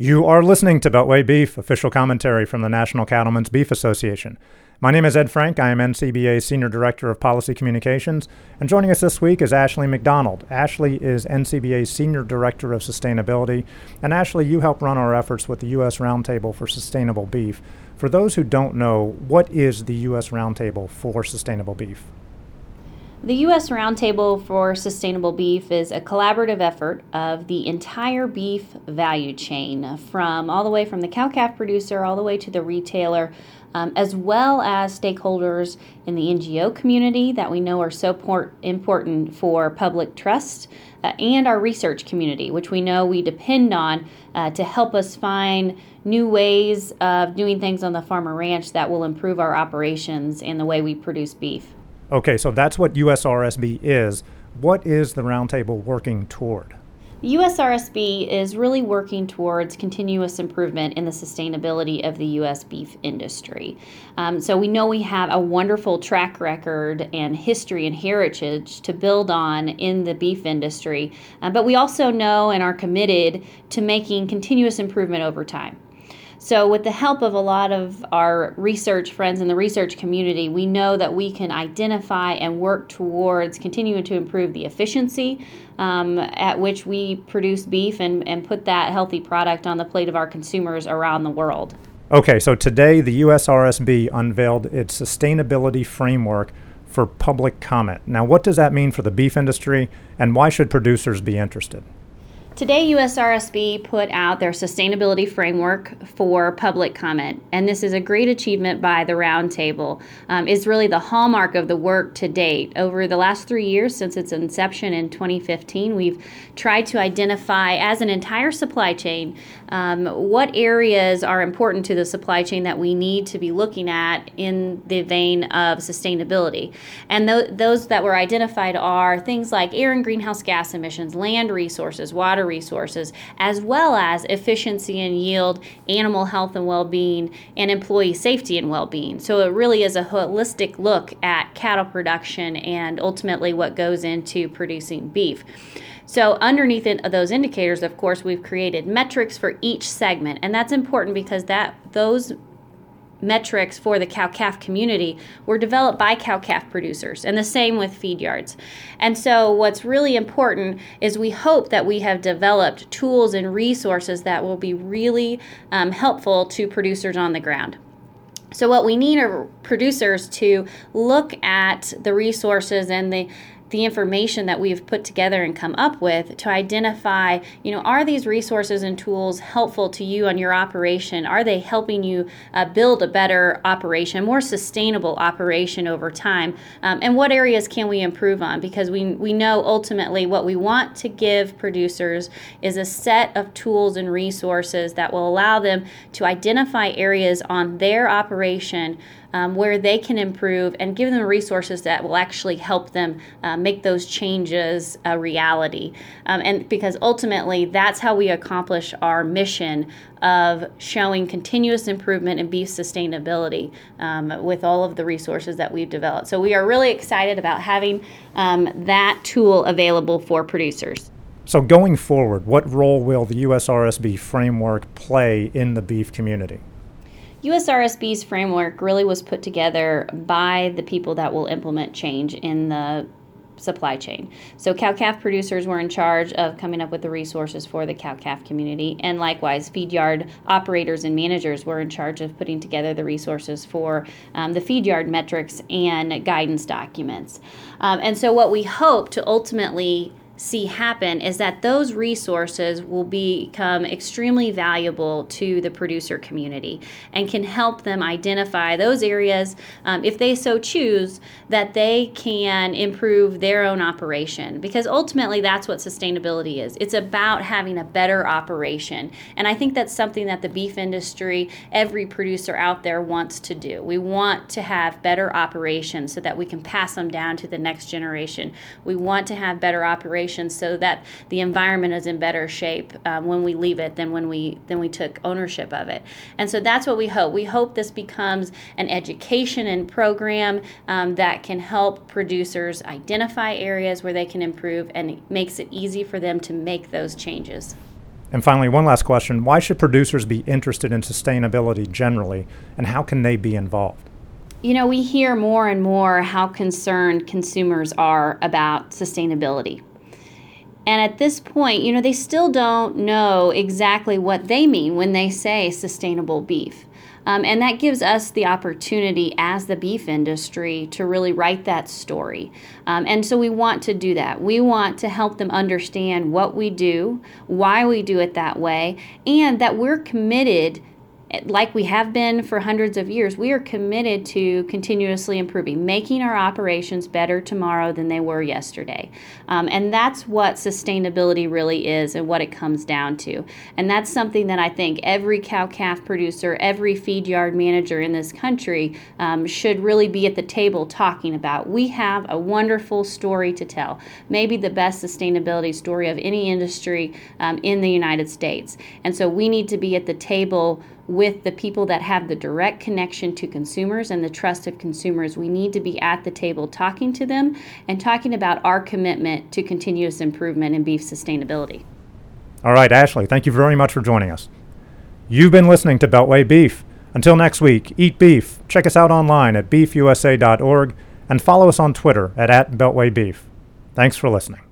You are listening to Beltway Beef, official commentary from the National Cattlemen's Beef Association. My name is Ed Frank. I am NCBA's Senior Director of Policy Communications. And joining us this week is Ashley McDonald. Ashley is NCBA's Senior Director of Sustainability. And Ashley, you help run our efforts with the U.S. Roundtable for Sustainable Beef. For those who don't know, what is the U.S. Roundtable for Sustainable Beef? The U.S. Roundtable for Sustainable Beef is a collaborative effort of the entire beef value chain, from all the way from the cow calf producer all the way to the retailer, um, as well as stakeholders in the NGO community that we know are so port- important for public trust, uh, and our research community, which we know we depend on uh, to help us find new ways of doing things on the farm or ranch that will improve our operations and the way we produce beef. Okay, so that's what USRSB is. What is the roundtable working toward? USRSB is really working towards continuous improvement in the sustainability of the U.S. beef industry. Um, so we know we have a wonderful track record and history and heritage to build on in the beef industry, uh, but we also know and are committed to making continuous improvement over time. So, with the help of a lot of our research friends in the research community, we know that we can identify and work towards continuing to improve the efficiency um, at which we produce beef and, and put that healthy product on the plate of our consumers around the world. Okay, so today the USRSB unveiled its sustainability framework for public comment. Now, what does that mean for the beef industry, and why should producers be interested? Today, USRSB put out their sustainability framework for public comment, and this is a great achievement by the Roundtable. Um, it's really the hallmark of the work to date. Over the last three years, since its inception in 2015, we've tried to identify as an entire supply chain um, what areas are important to the supply chain that we need to be looking at in the vein of sustainability. And th- those that were identified are things like air and greenhouse gas emissions, land resources, water resources, as well as efficiency and yield, animal health and well being, and employee safety and well being. So it really is a holistic look at cattle production and ultimately what goes into producing beef. So, underneath it, those indicators, of course, we've created metrics for each segment, and that's important because that those metrics for the cow calf community were developed by cow calf producers, and the same with feed yards. And so, what's really important is we hope that we have developed tools and resources that will be really um, helpful to producers on the ground. So, what we need are producers to look at the resources and the the information that we've put together and come up with to identify, you know, are these resources and tools helpful to you on your operation? Are they helping you uh, build a better operation, more sustainable operation over time? Um, and what areas can we improve on? Because we, we know ultimately what we want to give producers is a set of tools and resources that will allow them to identify areas on their operation um, where they can improve and give them resources that will actually help them uh, make those changes a reality. Um, and because ultimately, that's how we accomplish our mission of showing continuous improvement in beef sustainability um, with all of the resources that we've developed. So we are really excited about having um, that tool available for producers. So, going forward, what role will the USRSB framework play in the beef community? USRSB's framework really was put together by the people that will implement change in the supply chain. So cow calf producers were in charge of coming up with the resources for the cow calf community, and likewise, feed yard operators and managers were in charge of putting together the resources for um, the feed yard metrics and guidance documents. Um, and so, what we hope to ultimately see happen is that those resources will become extremely valuable to the producer community and can help them identify those areas, um, if they so choose, that they can improve their own operation. Because ultimately, that's what sustainability is it's about having a better operation. And I think that's something that the beef industry, every producer out there wants to do. We want to have better operations so that we can pass them down to the next generation. We want to have better operations so that the environment is in better shape um, when we leave it than when we than we took ownership of it. And so that's what we hope. We hope this becomes an education and program um, that can help producers identify areas where they can improve and it makes it easy for them to make those changes. And finally, one last question why should producers be interested in sustainability generally, and how can they be involved? You know, we hear more and more how concerned consumers are about sustainability. And at this point, you know, they still don't know exactly what they mean when they say sustainable beef. Um, and that gives us the opportunity as the beef industry to really write that story. Um, and so we want to do that. We want to help them understand what we do, why we do it that way, and that we're committed like we have been for hundreds of years, we are committed to continuously improving, making our operations better tomorrow than they were yesterday. Um, and that's what sustainability really is and what it comes down to. And that's something that I think every cow calf producer, every feed yard manager in this country um, should really be at the table talking about. We have a wonderful story to tell, maybe the best sustainability story of any industry um, in the United States. And so we need to be at the table with the people that have the direct connection to consumers and the trust of consumers. We need to be at the table talking to them and talking about our commitment to continuous improvement in beef sustainability. All right, Ashley, thank you very much for joining us. You've been listening to Beltway Beef. Until next week, eat beef. Check us out online at beefusa.org and follow us on Twitter at, at Beltway Beef. Thanks for listening.